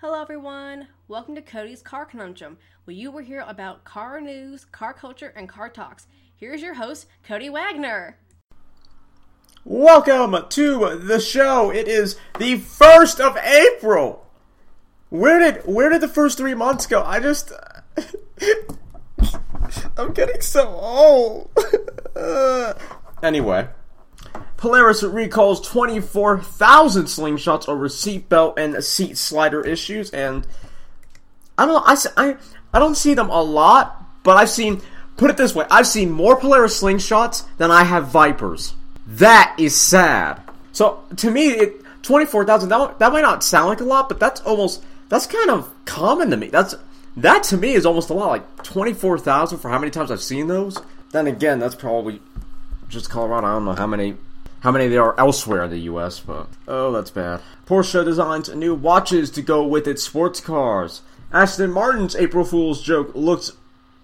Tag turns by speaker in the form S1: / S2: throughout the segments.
S1: Hello, everyone. Welcome to Cody's Car Conundrum, where you will hear about car news, car culture, and car talks. Here's your host, Cody Wagner.
S2: Welcome to the show. It is the first of April. Where did where did the first three months go? I just I'm getting so old. anyway, Polaris recalls 24,000 slingshots over seatbelt and seat slider issues, and I don't. I, I, I don't see them a lot, but I've seen. Put it this way: I've seen more Polaris slingshots than I have Vipers. That is sad. So to me, it, 24,000. That that might not sound like a lot, but that's almost that's kind of common to me. That's that to me is almost a lot. Like 24,000 for how many times I've seen those. Then again, that's probably just Colorado. I don't know how many how many there are elsewhere in the US, but oh, that's bad. Porsche designs new watches to go with its sports cars. Aston Martin's April Fool's joke looks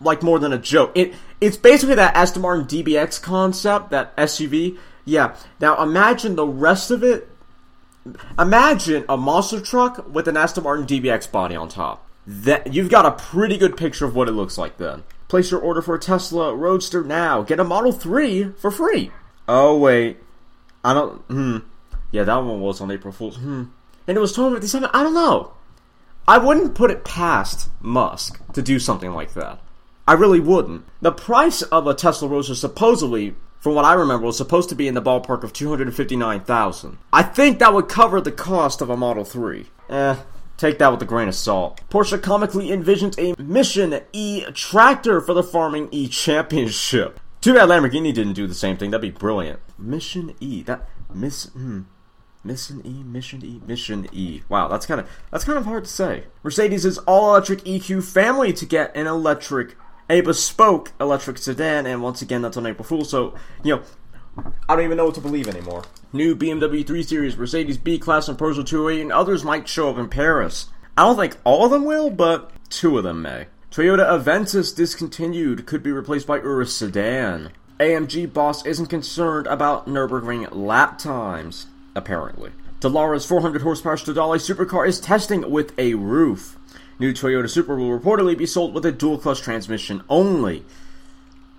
S2: like more than a joke. It it's basically that Aston Martin DBX concept, that SUV. Yeah. Now imagine the rest of it. Imagine a monster truck with an Aston Martin DBX body on top. That you've got a pretty good picture of what it looks like then. Place your order for a Tesla Roadster now. Get a Model 3 for free. Oh wait, I don't. Hmm. Yeah, that one was on April Fool's. Hmm. And it was 1257. I don't know. I wouldn't put it past Musk to do something like that. I really wouldn't. The price of a Tesla Roadster supposedly, from what I remember, was supposed to be in the ballpark of 259000 I think that would cover the cost of a Model 3. Eh, take that with a grain of salt. Porsche comically envisions a Mission E tractor for the Farming E Championship. Too bad Lamborghini didn't do the same thing. That'd be brilliant. Mission E. That miss. Hmm. Mission E, Mission E, Mission E. Wow, that's kind of that's kind of hard to say. Mercedes' all-electric EQ family to get an electric, a bespoke electric sedan, and once again that's on April Fool. So you know, I don't even know what to believe anymore. New BMW 3 Series, Mercedes B-Class, and Peugeot 208, and others might show up in Paris. I don't think all of them will, but two of them may. Toyota Avensis discontinued, could be replaced by Auris Sedan. AMG boss isn't concerned about Nürburgring lap times, apparently. Dallara's 400 horsepower Stradale supercar is testing with a roof. New Toyota Supra will reportedly be sold with a dual clutch transmission only.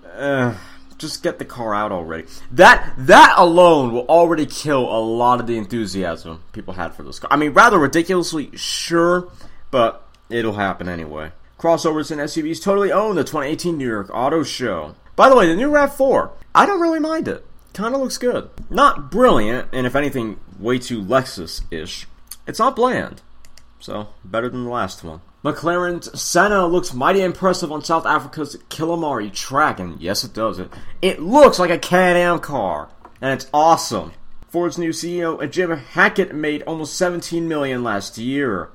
S2: Uh, just get the car out already. That that alone will already kill a lot of the enthusiasm people had for this car. I mean, rather ridiculously, sure, but it'll happen anyway. Crossovers and SUVs totally own the 2018 New York Auto Show. By the way, the new RAV4, I don't really mind it. Kinda looks good. Not brilliant, and if anything, way too Lexus ish. It's not bland. So, better than the last one. McLaren's Senna looks mighty impressive on South Africa's Kyalami track, and yes, it does. It, it looks like a Can-Am car, and it's awesome. Ford's new CEO, uh, Jim Hackett, made almost 17 million last year.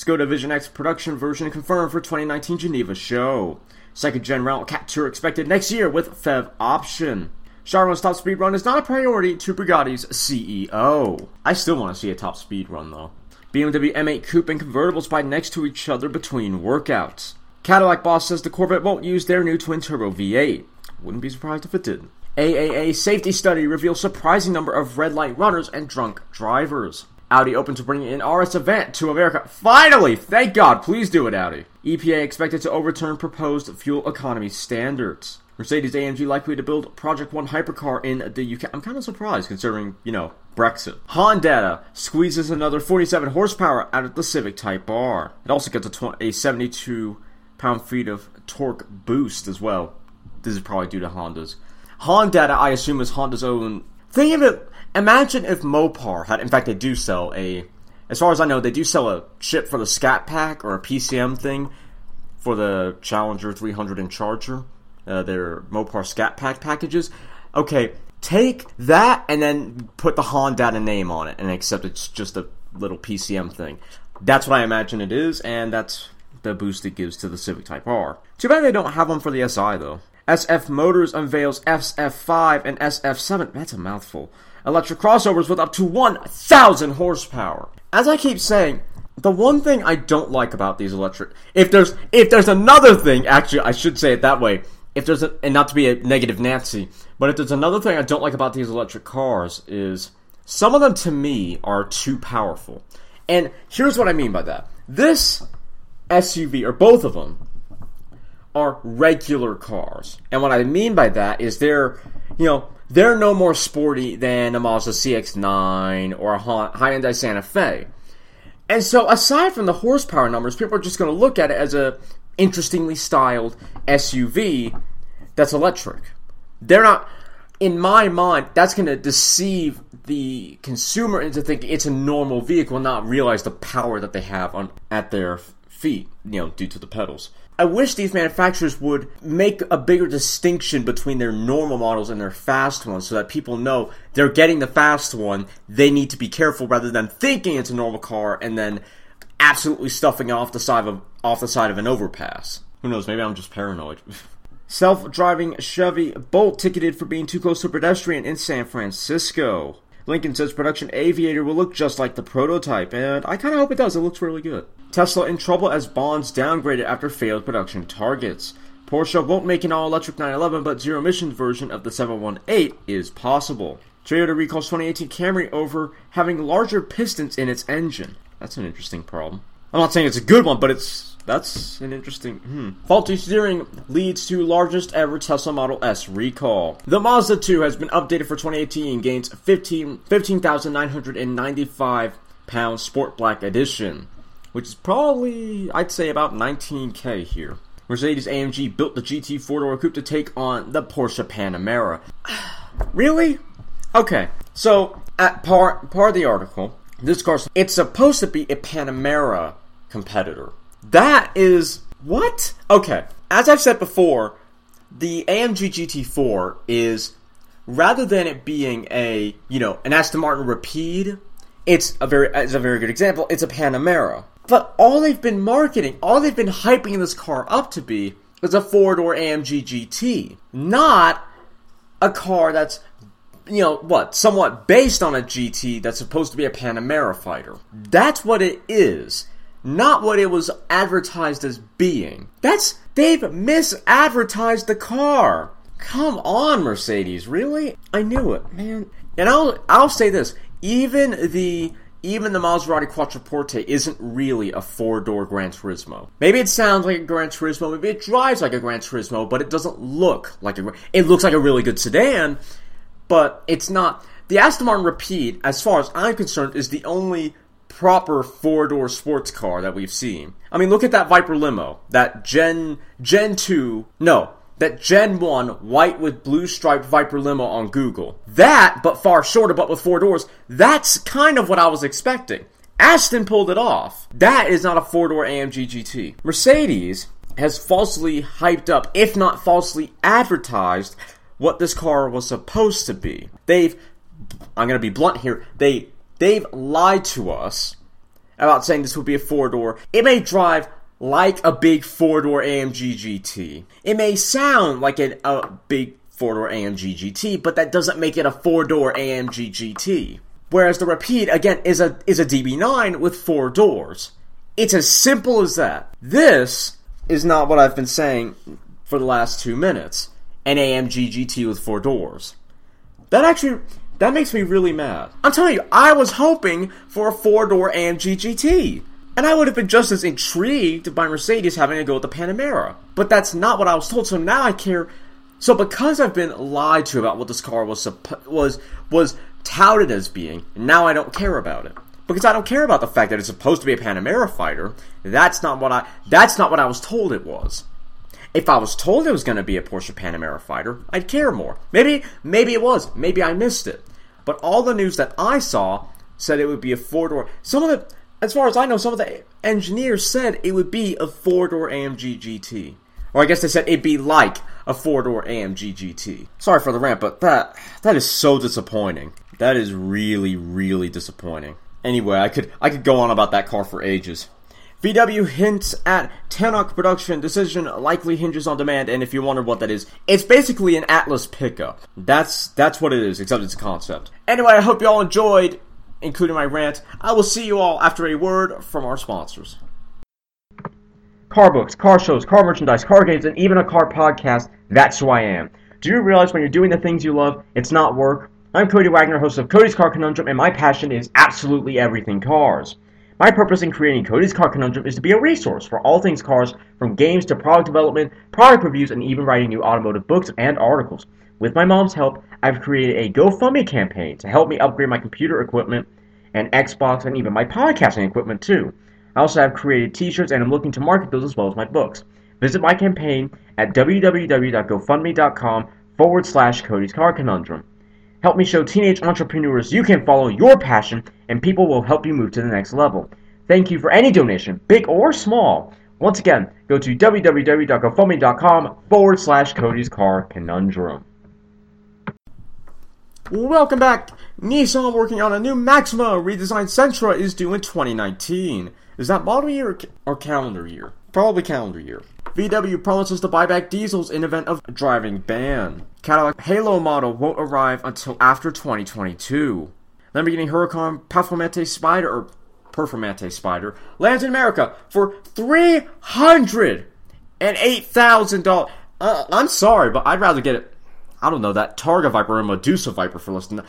S2: Skoda Vision X production version confirmed for 2019 Geneva show. Second gen rental tour expected next year with FEV option. Chiron's top speed run is not a priority to Bugatti's CEO. I still want to see a top speed run though. BMW M8 Coupe and convertibles by next to each other between workouts. Cadillac boss says the Corvette won't use their new twin turbo V8. Wouldn't be surprised if it did. AAA safety study reveals surprising number of red light runners and drunk drivers. Audi open to bringing an RS Avant to America. Finally! Thank God! Please do it, Audi. EPA expected to overturn proposed fuel economy standards. Mercedes AMG likely to build Project One hypercar in the UK. I'm kind of surprised considering, you know, Brexit. Honda squeezes another 47 horsepower out of the Civic Type R. It also gets a, 20, a 72 pound feet of torque boost as well. This is probably due to Honda's. Honda, I assume, is Honda's own. Think of it Imagine if Mopar had, in fact, they do sell a, as far as I know, they do sell a chip for the Scat Pack or a PCM thing for the Challenger 300 and Charger, uh, their Mopar Scat Pack packages. Okay, take that and then put the Honda name on it and accept it's just a little PCM thing. That's what I imagine it is, and that's the boost it gives to the Civic Type R. Too bad they don't have one for the SI though. SF Motors unveils SF5 and SF7. That's a mouthful electric crossovers with up to 1,000 horsepower. As I keep saying, the one thing I don't like about these electric, if there's if there's another thing, actually I should say it that way. If there's a, and not to be a negative Nancy, but if there's another thing I don't like about these electric cars is some of them to me are too powerful. And here's what I mean by that. this SUV, or both of them, are regular cars. And what I mean by that is they're, you know, they're no more sporty than a Mazda CX-9 or a high-end Hyundai Santa Fe. And so, aside from the horsepower numbers, people are just going to look at it as a interestingly styled SUV that's electric. They're not, in my mind, that's going to deceive the consumer into thinking it's a normal vehicle, and not realize the power that they have on at their feet, you know, due to the pedals. I wish these manufacturers would make a bigger distinction between their normal models and their fast ones so that people know they're getting the fast one, they need to be careful rather than thinking it's a normal car and then absolutely stuffing off the side of off the side of an overpass. Who knows, maybe I'm just paranoid. Self-driving Chevy Bolt ticketed for being too close to a pedestrian in San Francisco. Lincoln says production Aviator will look just like the prototype, and I kind of hope it does. It looks really good. Tesla in trouble as bonds downgraded after failed production targets. Porsche won't make an all electric 911, but zero emissions version of the 718 is possible. Toyota recalls 2018 Camry over having larger pistons in its engine. That's an interesting problem. I'm not saying it's a good one, but it's that's an interesting. Hmm. Faulty steering leads to largest ever Tesla Model S recall. The Mazda 2 has been updated for 2018, gains 15 15,995 pound Sport Black Edition which is probably, I'd say, about 19k here. Mercedes AMG built the GT four door coupe to take on the Porsche Panamera. really? Okay, so at part part of the article, this car it's supposed to be a Panamera competitor. That is what? Okay, as I've said before, the AMG GT4 is rather than it being a you know an Aston Martin Rapide, it's a very it's a very good example. It's a Panamera. But all they've been marketing, all they've been hyping this car up to be is a four door AMG GT, not a car that's, you know, what, somewhat based on a GT that's supposed to be a Panamera fighter. That's what it is, not what it was advertised as being. That's, they've misadvertised the car. Come on, Mercedes, really? I knew it, man. And I'll, I'll say this, even the even the Maserati Quattroporte isn't really a four-door Gran Turismo. Maybe it sounds like a Gran Turismo, maybe it drives like a Gran Turismo, but it doesn't look like a. It looks like a really good sedan, but it's not. The Aston Martin Rapide, as far as I'm concerned, is the only proper four-door sports car that we've seen. I mean, look at that Viper limo, that Gen Gen two, no, that Gen 1 white with blue striped Viper limo on Google. That, but far shorter, but with four doors, that's kind of what I was expecting. Aston pulled it off. That is not a four door AMG GT. Mercedes has falsely hyped up, if not falsely advertised, what this car was supposed to be. They've, I'm going to be blunt here, they, they've lied to us about saying this would be a four door. It may drive like a big four door AMG GT. It may sound like a, a big four door AMG GT, but that doesn't make it a four door AMG GT. Whereas the Rapide, again, is a, is a DB9 with four doors. It's as simple as that. This is not what I've been saying for the last two minutes. An AMG GT with four doors. That actually, that makes me really mad. I'm telling you, I was hoping for a four door AMG GT. And I would have been just as intrigued by Mercedes having to go with the Panamera. But that's not what I was told, so now I care. So because I've been lied to about what this car was was was touted as being, now I don't care about it. Because I don't care about the fact that it's supposed to be a Panamera fighter. That's not what I that's not what I was told it was. If I was told it was going to be a Porsche Panamera fighter, I'd care more. Maybe maybe it was. Maybe I missed it. But all the news that I saw said it would be a four-door. Some of the as far as I know, some of the engineers said it would be a four door AMG GT. Or I guess they said it'd be like a four door AMG GT. Sorry for the rant, but that that is so disappointing. That is really, really disappointing. Anyway, I could I could go on about that car for ages. VW hints at Tanoak production decision likely hinges on demand, and if you wonder what that is, it's basically an Atlas pickup. That's that's what it is, except it's a concept. Anyway, I hope you all enjoyed including my rant. I will see you all after a word from our sponsors. Car books, car shows, car merchandise, car games, and even a car podcast. That's who I am. Do you realize when you're doing the things you love, it's not work? I'm Cody Wagner, host of Cody's Car Conundrum, and my passion is absolutely everything cars. My purpose in creating Cody's Car Conundrum is to be a resource for all things cars, from games to product development, product reviews, and even writing new automotive books and articles. With my mom's help, I've created a GoFundMe campaign to help me upgrade my computer equipment and Xbox and even my podcasting equipment too. I also have created t-shirts and I'm looking to market those as well as my books. Visit my campaign at www.gofundme.com forward slash Cody's Car Conundrum. Help me show teenage entrepreneurs you can follow your passion and people will help you move to the next level. Thank you for any donation, big or small. Once again, go to www.gofundme.com forward slash Cody's Car Conundrum. Welcome back. Nissan working on a new Maxima redesigned Sentra is due in 2019. Is that model year or calendar year? Probably calendar year. VW promises to buy back diesels in event of driving ban. Cadillac Halo model won't arrive until after 2022. Lamborghini Huracan Performante Spider or Performante Spider lands in America for three hundred and eight thousand dollars. Uh, I'm sorry, but I'd rather get it. I don't know that Targa Viper or Medusa Viper for less than that.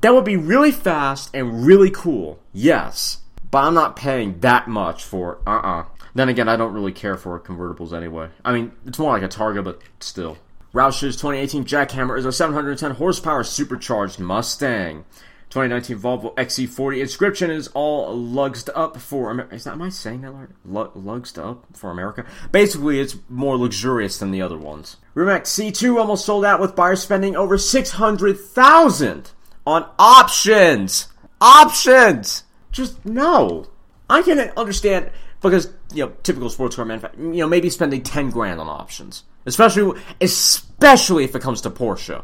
S2: That would be really fast and really cool. Yes, but I'm not paying that much for. Uh uh then again, I don't really care for convertibles anyway. I mean, it's more like a Targa, but still. Roush's 2018 Jackhammer is a 710 horsepower supercharged Mustang. 2019 Volvo XC40 inscription is all lugged up for America. Is that am I saying that right? lugged up for America? Basically, it's more luxurious than the other ones. Rimac C2 almost sold out with buyers spending over 600,000 on options. Options. Just no. I can understand because you know typical sports car manufacturer, you know maybe spending ten grand on options, especially especially if it comes to Porsche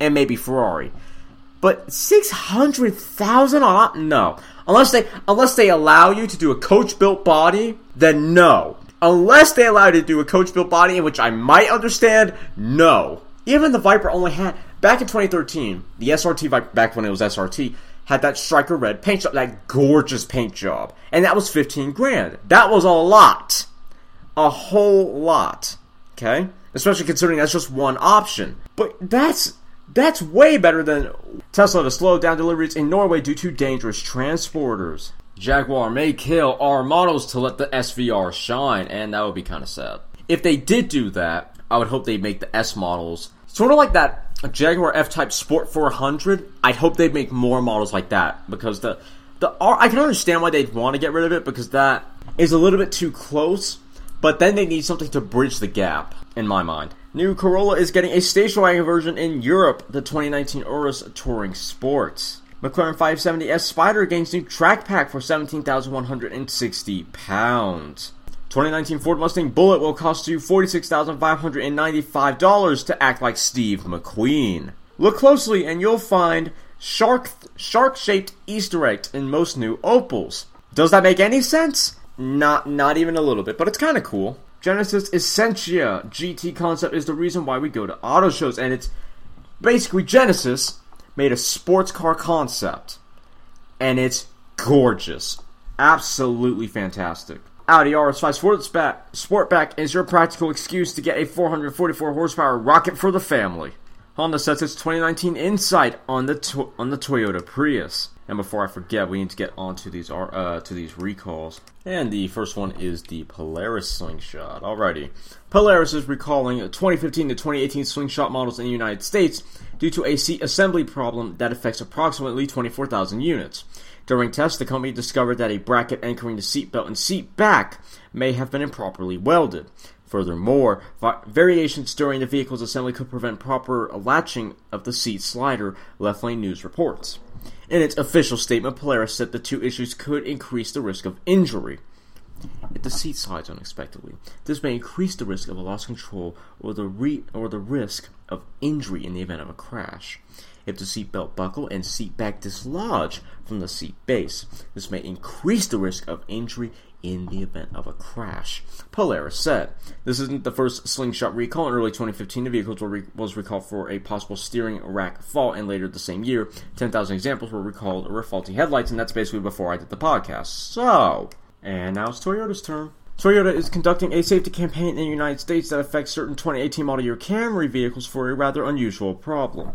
S2: and maybe Ferrari. But six hundred thousand on no, unless they unless they allow you to do a coach built body, then no. Unless they allow you to do a coach built body, in which I might understand, no. Even the Viper only had back in 2013, the SRT Viper back when it was SRT had that striker red paint job, that gorgeous paint job, and that was 15 grand. That was a lot. A whole lot. Okay? Especially considering that's just one option. But that's that's way better than Tesla to slow down deliveries in Norway due to dangerous transporters. Jaguar may kill our models to let the SVR shine, and that would be kind of sad. If they did do that, I would hope they make the S models sort of like that Jaguar F-Type Sport 400, I'd hope they'd make more models like that because the the R I can understand why they'd want to get rid of it because that is a little bit too close, but then they need something to bridge the gap in my mind. New Corolla is getting a station wagon version in Europe, the 2019 Auris Touring Sports. McLaren 570S Spider gains new track pack for 17,160 pounds. 2019 Ford Mustang Bullitt will cost you $46,595 to act like Steve McQueen. Look closely and you'll find shark shark shaped Easter eggs in most new Opels. Does that make any sense? Not not even a little bit, but it's kind of cool. Genesis Essentia GT concept is the reason why we go to auto shows, and it's basically Genesis made a sports car concept, and it's gorgeous, absolutely fantastic. Audi RS5 Sportback, Sportback is your practical excuse to get a 444 horsepower rocket for the family. Honda sets its 2019 Insight on the to- on the Toyota Prius. And before I forget, we need to get on to these uh, to these recalls. And the first one is the Polaris Slingshot. Alrighty, Polaris is recalling 2015 to 2018 Slingshot models in the United States due to a seat assembly problem that affects approximately 24,000 units. During tests, the company discovered that a bracket anchoring the seatbelt and seat back may have been improperly welded. Furthermore, variations during the vehicle's assembly could prevent proper latching of the seat slider, Left Lane News reports. In its official statement, Polaris said the two issues could increase the risk of injury. If the seat slides unexpectedly, this may increase the risk of a loss of control or the, re- or the risk of injury in the event of a crash if the seatbelt buckle and seat back dislodge from the seat base. This may increase the risk of injury in the event of a crash. Polaris said. This isn't the first slingshot recall. In early 2015, the vehicle was recalled for a possible steering rack fault, and later the same year, 10,000 examples were recalled for faulty headlights, and that's basically before I did the podcast. So, and now it's Toyota's turn. Toyota is conducting a safety campaign in the United States that affects certain 2018 model year Camry vehicles for a rather unusual problem.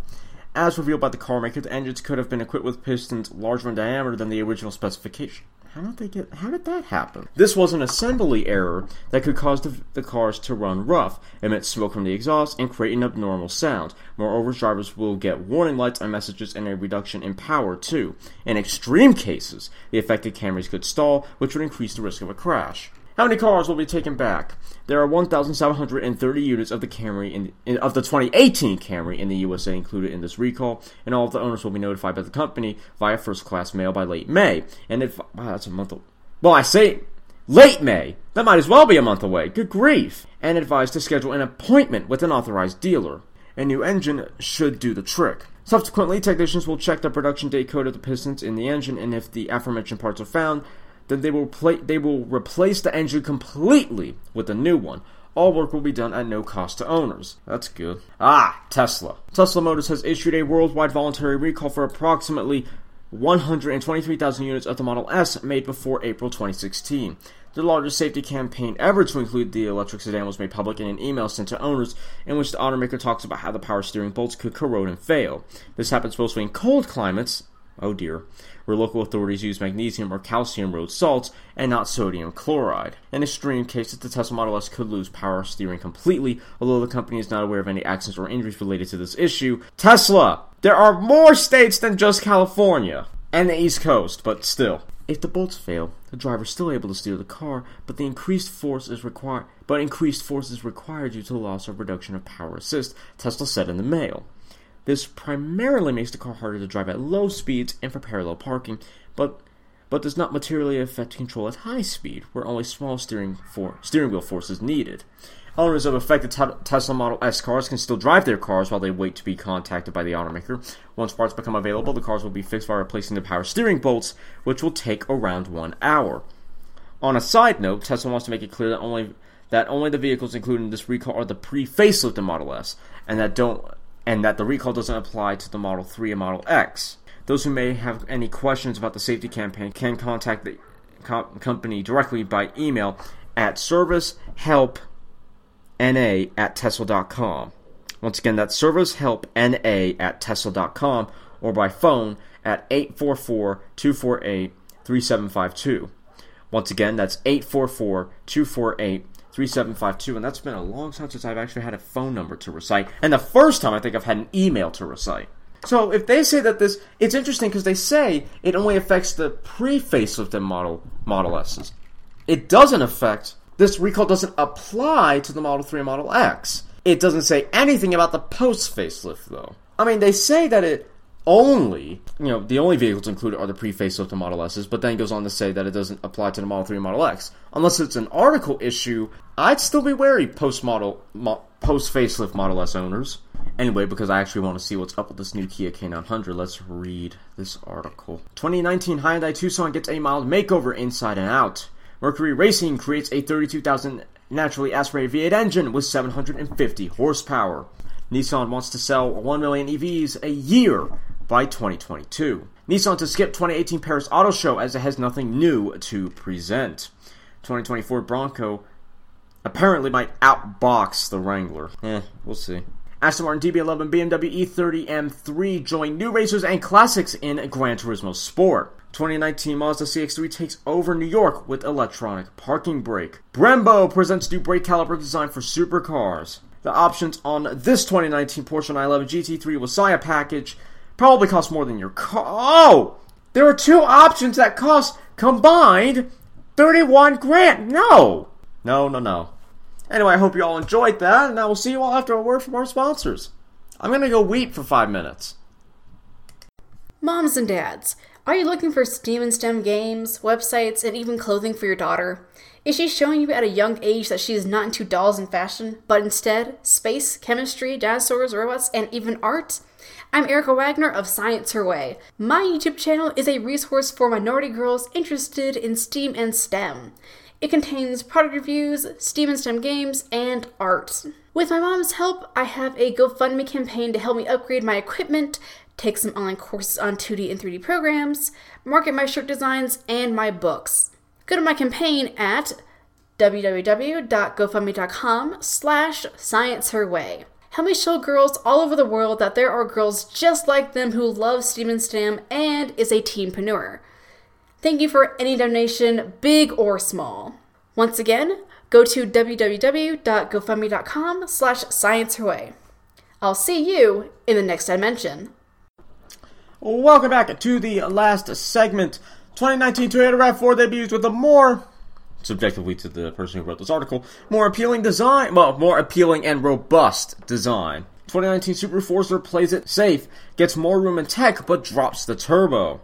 S2: As revealed by the carmaker, the engines could have been equipped with pistons larger in diameter than the original specification. How did they get? How did that happen? This was an assembly error that could cause the, the cars to run rough, emit smoke from the exhaust, and create an abnormal sound. Moreover, drivers will get warning lights and messages and a reduction in power too. In extreme cases, the affected Camrys could stall, which would increase the risk of a crash. How many cars will be taken back? There are 1,730 units of the Camry in, in, of the 2018 Camry in the USA included in this recall, and all of the owners will be notified by the company via first-class mail by late May. And if wow, that's a month. Of, well, I say late May. That might as well be a month away. Good grief! And advised to schedule an appointment with an authorized dealer. A new engine should do the trick. Subsequently, technicians will check the production date code of the pistons in the engine, and if the aforementioned parts are found, then they will pla- they will replace the engine completely with a new one. All work will be done at no cost to owners. That's good. Ah, Tesla. Tesla Motors has issued a worldwide voluntary recall for approximately 123,000 units of the Model S made before April 2016. The largest safety campaign ever to include the electric sedan was made public in an email sent to owners in which the automaker talks about how the power steering bolts could corrode and fail. This happens mostly in cold climates, oh dear, where local authorities use magnesium or calcium road salts and not sodium chloride. In extreme cases, the Tesla Model S could lose power steering completely, although the company is not aware of any accidents or injuries related to this issue. Tesla! There are more states than just California and the East Coast, but still. If the bolts fail, the driver is still able to steer the car, but the increased force is required but increased force is required due to the loss or reduction of power assist, Tesla said in the mail. This primarily makes the car harder to drive at low speeds and for parallel parking, but but does not materially affect control at high speed, where only small steering for steering wheel force is needed. Owners of affected te- Tesla Model S cars can still drive their cars while they wait to be contacted by the automaker. Once parts become available, the cars will be fixed by replacing the power steering bolts, which will take around one hour. On a side note, Tesla wants to make it clear that only that only the vehicles included in this recall are the pre-facelifted Model S, and that don't and that the recall doesn't apply to the Model 3 and Model X. Those who may have any questions about the safety campaign can contact the co- company directly by email at servicehelpna at tesla.com. Once again, that's servicehelpna at tesla.com or by phone at 844 248 3752. Once again, that's 844 248 3752, and that's been a long time since I've actually had a phone number to recite, and the first time I think I've had an email to recite. So if they say that this, it's interesting because they say it only affects the pre-facelifted model Model S's. It doesn't affect this recall doesn't apply to the Model 3 and Model X. It doesn't say anything about the post facelift though. I mean, they say that it only, you know, the only vehicles included are the pre-facelift Model S's, but then goes on to say that it doesn't apply to the Model 3 and Model X. Unless it's an article issue, I'd still be wary post-model, mo- post-facelift Model S owners. Anyway, because I actually want to see what's up with this new Kia K900, let's read this article. 2019 Hyundai Tucson gets a mild makeover inside and out. Mercury Racing creates a 32,000 naturally aspirated V8 engine with 750 horsepower. Nissan wants to sell 1 million EVs a year by 2022. Nissan to skip 2018 Paris Auto Show as it has nothing new to present. 2024 Bronco apparently might outbox the Wrangler. Eh, we'll see. Aston Martin DB11 BMW E30 M3 join new racers and classics in Gran Turismo Sport. 2019 Mazda CX-3 takes over New York with electronic parking brake. Brembo presents new brake caliper design for supercars. The options on this 2019 Porsche 911 GT3 Weissach package probably cost more than your car. Oh! There are two options that cost combined 31 grand. No! No, no, no. Anyway, I hope you all enjoyed that, and I will see you all after a word from our sponsors. I'm gonna go weep for five minutes.
S1: Moms and dads, are you looking for STEAM and STEM games, websites, and even clothing for your daughter? Is she showing you at a young age that she is not into dolls and fashion, but instead space, chemistry, dinosaurs, robots, and even art? I'm Erica Wagner of Science Her Way. My YouTube channel is a resource for minority girls interested in STEAM and STEM. It contains product reviews, STEAM and STEM games, and art. With my mom's help, I have a GoFundMe campaign to help me upgrade my equipment, take some online courses on 2D and 3D programs, market my shirt designs, and my books. Go to my campaign at www.gofundme.com slash scienceherway. Help me show girls all over the world that there are girls just like them who love STEAM and STEM and is a teenpreneur. Thank you for any donation, big or small. Once again, go to www.gofundme.com slash scienceaway. I'll see you in the next dimension.
S2: Welcome back to the last segment. 2019 Toyota RAV4 debuts with a more, subjectively to the person who wrote this article, more appealing design, well, more appealing and robust design. 2019 Subaru Forester plays it safe, gets more room and tech, but drops the turbo.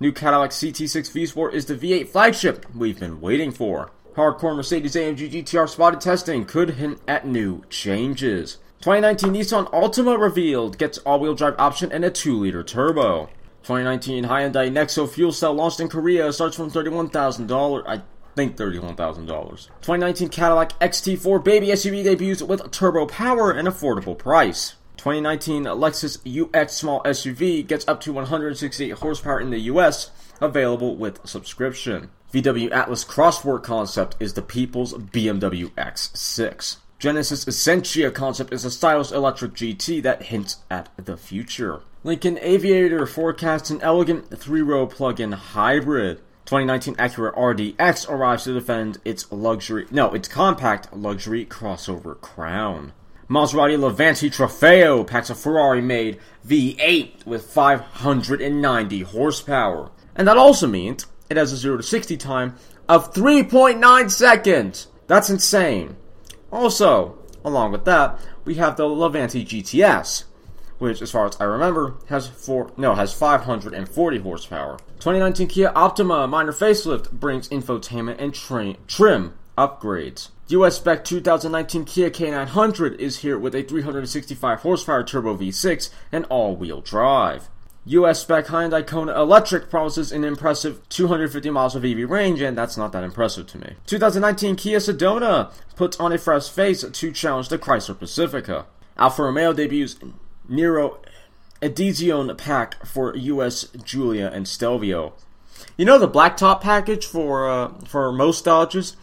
S2: New Cadillac CT6 V Sport is the V8 flagship we've been waiting for. Hardcore Mercedes AMG GTR spotted testing could hint at new changes. 2019 Nissan Altima revealed gets all-wheel drive option and a 2-liter turbo. 2019 Hyundai Nexo fuel cell launched in Korea starts from $31,000. I think $31,000. 2019 Cadillac XT4 baby SUV debuts with turbo power and affordable price. 2019 Lexus UX small SUV gets up to 168 horsepower in the US, available with subscription. VW Atlas Cross Sport concept is the people's BMW X6. Genesis Essentia concept is a stylish electric GT that hints at the future. Lincoln Aviator forecasts an elegant three-row plug-in hybrid. 2019 Acura RDX arrives to defend its luxury, no, its compact luxury crossover crown. Maserati Levante Trofeo packs a Ferrari-made V8 with 590 horsepower. And that also means it has a 0 to 60 time of 3.9 seconds. That's insane. Also, along with that, we have the Levante GTS, which, as far as I remember, has four no has 540 horsepower. 2019 Kia Optima minor facelift brings infotainment and tra- trim upgrades. US spec 2019 Kia K900 is here with a 365 horsepower turbo V6 and all-wheel drive. US spec Hyundai Kona Electric promises an impressive 250 miles of EV range, and that's not that impressive to me. 2019 Kia Sedona puts on a fresh face to challenge the Chrysler Pacifica. Alfa Romeo debuts Nero Edizione pack for US Giulia and Stelvio. You know the blacktop package for uh, for most Dodges?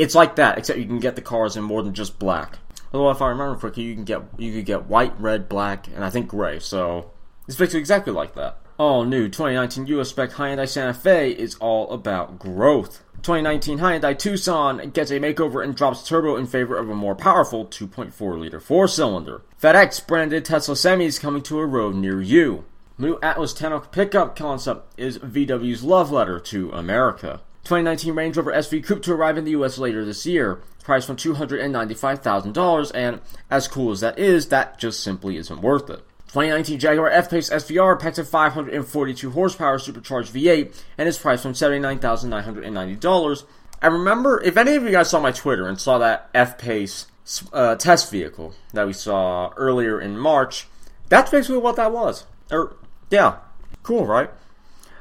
S2: It's like that, except you can get the cars in more than just black. Although if I remember correctly, you can get you could get white, red, black, and I think gray. So it's basically exactly like that. All new 2019 US spec Hyundai Santa Fe is all about growth. 2019 Hyundai Tucson gets a makeover and drops turbo in favor of a more powerful 2.4 liter four cylinder. FedEx branded Tesla semis coming to a road near you. New Atlas Tanoak pickup concept is VW's love letter to America. 2019 Range Rover SV Coupe to arrive in the US later this year, priced from $295,000, and as cool as that is, that just simply isn't worth it. 2019 Jaguar F-Pace SVR packs a 542 horsepower supercharged V8 and is priced from $79,990. I remember, if any of you guys saw my Twitter and saw that F-Pace uh, test vehicle that we saw earlier in March, that's basically what that was. Or, yeah, cool, right?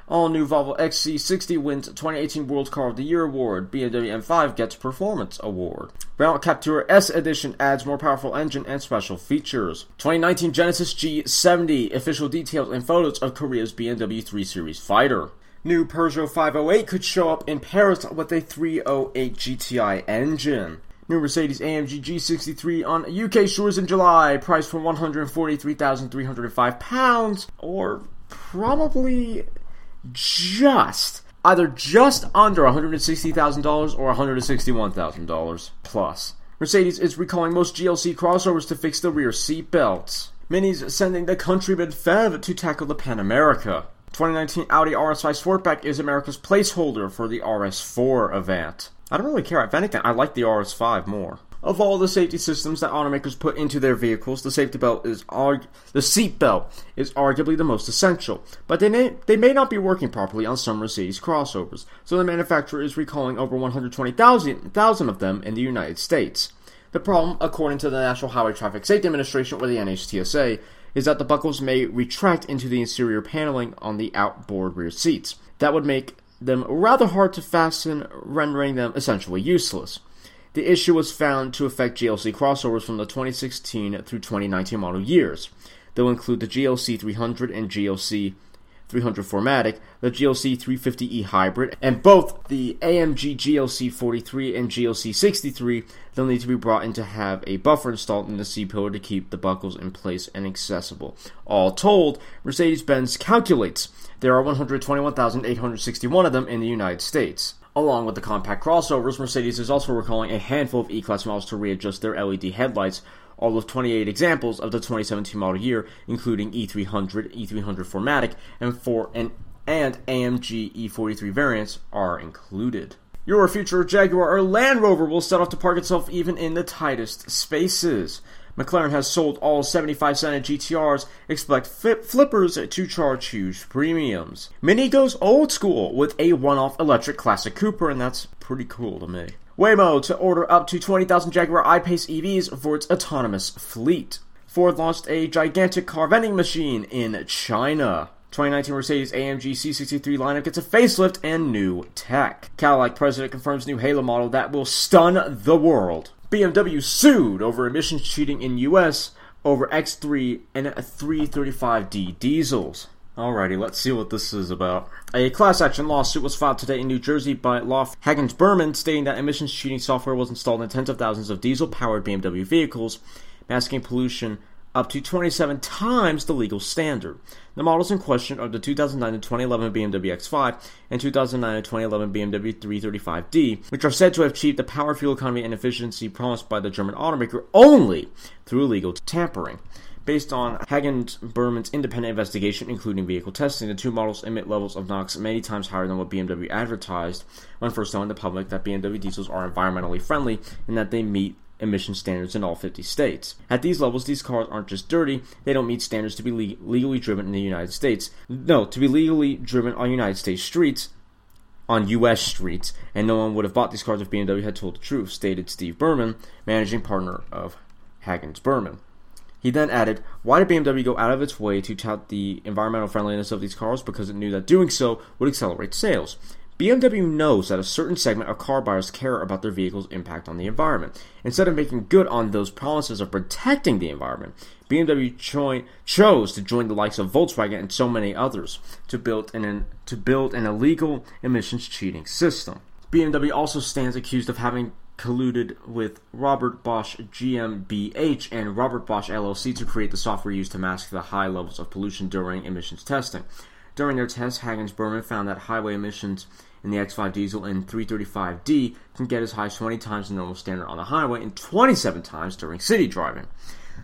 S2: All new Volvo XC60 wins 2018 World Car of the Year award. BMW M5 gets Performance Award. Renault Captur S Edition adds more powerful engine and special features. 2019 Genesis G70 official details and photos of Korea's BMW 3 Series fighter. New Peugeot 508 could show up in Paris with a 308 GTI engine. New Mercedes AMG G63 on UK shores in July, priced for £143,305, or probably just either just under $160,000 or $161,000 plus. Mercedes is recalling most GLC crossovers to fix the rear seat belts. Mini's sending the Countryman FEV to tackle the Pan America. 2019 Audi RS5 Sportback is America's placeholder for the RS4 Avant. I don't really care. If anything, I like the RS5 more. Of all the safety systems that automakers put into their vehicles, the safety belt is the seat belt is arguably the most essential. But they may, they may not be working properly on some Mercedes crossovers, so the manufacturer is recalling over 120,000 of them in the United States. The problem, according to the National Highway Traffic Safety Administration or the NHTSA, is that the buckles may retract into the interior paneling on the outboard rear seats. That would make them rather hard to fasten, rendering them essentially useless. The issue was found to affect GLC crossovers from the 2016 through 2019 model years. They'll include the GLC 300 and GLC 300 4MATIC, the GLC 350E Hybrid, and both the AMG GLC 43 and GLC 63, they'll need to be brought in to have a buffer installed in the C pillar to keep the buckles in place and accessible. All told, Mercedes Benz calculates there are 121,861 of them in the United States. Along with the compact crossovers, Mercedes is also recalling a handful of E Class models to readjust their LED headlights all of 28 examples of the 2017 model year, including E300, E300 4MATIC, and, four, and, and AMG E43 variants, are included. Your future Jaguar or Land Rover will set off to park itself even in the tightest spaces. McLaren has sold all 75 Senna GTRs. Expect flip- flippers to charge huge premiums. Mini goes old school with a one off electric classic Cooper, and that's pretty cool to me. Waymo to order up to 20,000 Jaguar I-Pace EVs for its autonomous fleet. Ford launched a gigantic car vending machine in China. 2019 Mercedes AMG C63 lineup gets a facelift and new tech. Cadillac president confirms new Halo model that will stun the world. BMW sued over emissions cheating in US over X3 and 335D diesels. Alrighty, let's see what this is about. A class action lawsuit was filed today in New Jersey by law Hagens Berman, stating that emissions cheating software was installed in tens of thousands of diesel powered BMW vehicles, masking pollution up to 27 times the legal standard. The models in question are the 2009 and 2011 BMW X5 and 2009 and 2011 BMW 335d, which are said to have achieved the power, fuel economy, and efficiency promised by the German automaker only through illegal tampering. Based on Hagens Berman's independent investigation, including vehicle testing, the two models emit levels of NOx many times higher than what BMW advertised when first telling the public that BMW diesels are environmentally friendly and that they meet emission standards in all 50 states. At these levels, these cars aren't just dirty, they don't meet standards to be le- legally driven in the United States. No, to be legally driven on United States streets, on US streets, and no one would have bought these cars if BMW had told the truth, stated Steve Berman, managing partner of Hagens Berman. He then added, Why did BMW go out of its way to tout the environmental friendliness of these cars? Because it knew that doing so would accelerate sales. BMW knows that a certain segment of car buyers care about their vehicle's impact on the environment. Instead of making good on those promises of protecting the environment, BMW cho- chose to join the likes of Volkswagen and so many others to build an, to build an illegal emissions cheating system. BMW also stands accused of having colluded with Robert Bosch GmbH and Robert Bosch LLC to create the software used to mask the high levels of pollution during emissions testing. During their tests, Hagens Berman found that highway emissions in the X5 diesel and 335D can get as high as 20 times the normal standard on the highway and 27 times during city driving.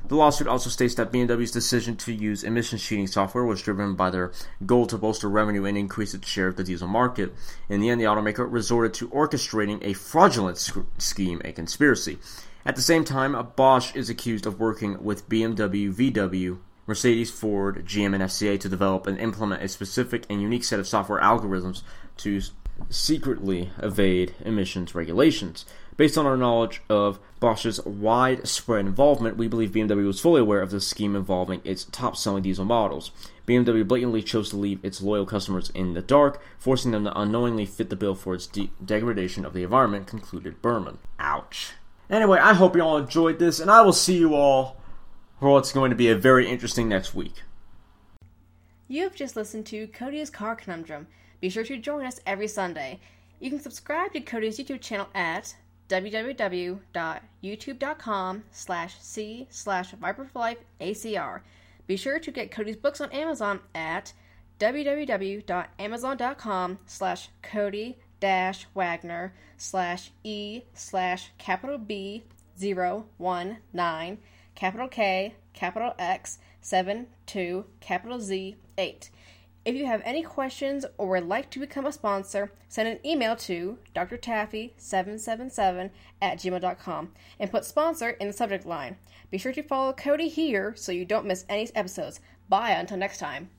S2: The lawsuit also states that BMW's decision to use emission cheating software was driven by their goal to bolster revenue and increase its share of the diesel market. In the end, the automaker resorted to orchestrating a fraudulent sc- scheme, a conspiracy. At the same time, Bosch is accused of working with BMW, VW, Mercedes, Ford, GM, and FCA to develop and implement a specific and unique set of software algorithms to secretly evade emissions regulations. Based on our knowledge of Bosch's widespread involvement, we believe BMW was fully aware of the scheme involving its top selling diesel models. BMW blatantly chose to leave its loyal customers in the dark, forcing them to unknowingly fit the bill for its de- degradation of the environment, concluded Berman. Ouch. Anyway, I hope you all enjoyed this, and I will see you all for what's going to be a very interesting next week.
S1: You have just listened to Cody's Car Conundrum. Be sure to join us every Sunday. You can subscribe to Cody's YouTube channel at www.youtube.com slash c slash viperforlifeacr. Be sure to get Cody's books on Amazon at www.amazon.com slash Cody dash Wagner slash E slash capital B zero one nine capital K capital X seven two capital Z eight. If you have any questions or would like to become a sponsor, send an email to drtaffy777 at gmail.com and put sponsor in the subject line. Be sure to follow Cody here so you don't miss any episodes. Bye until next time.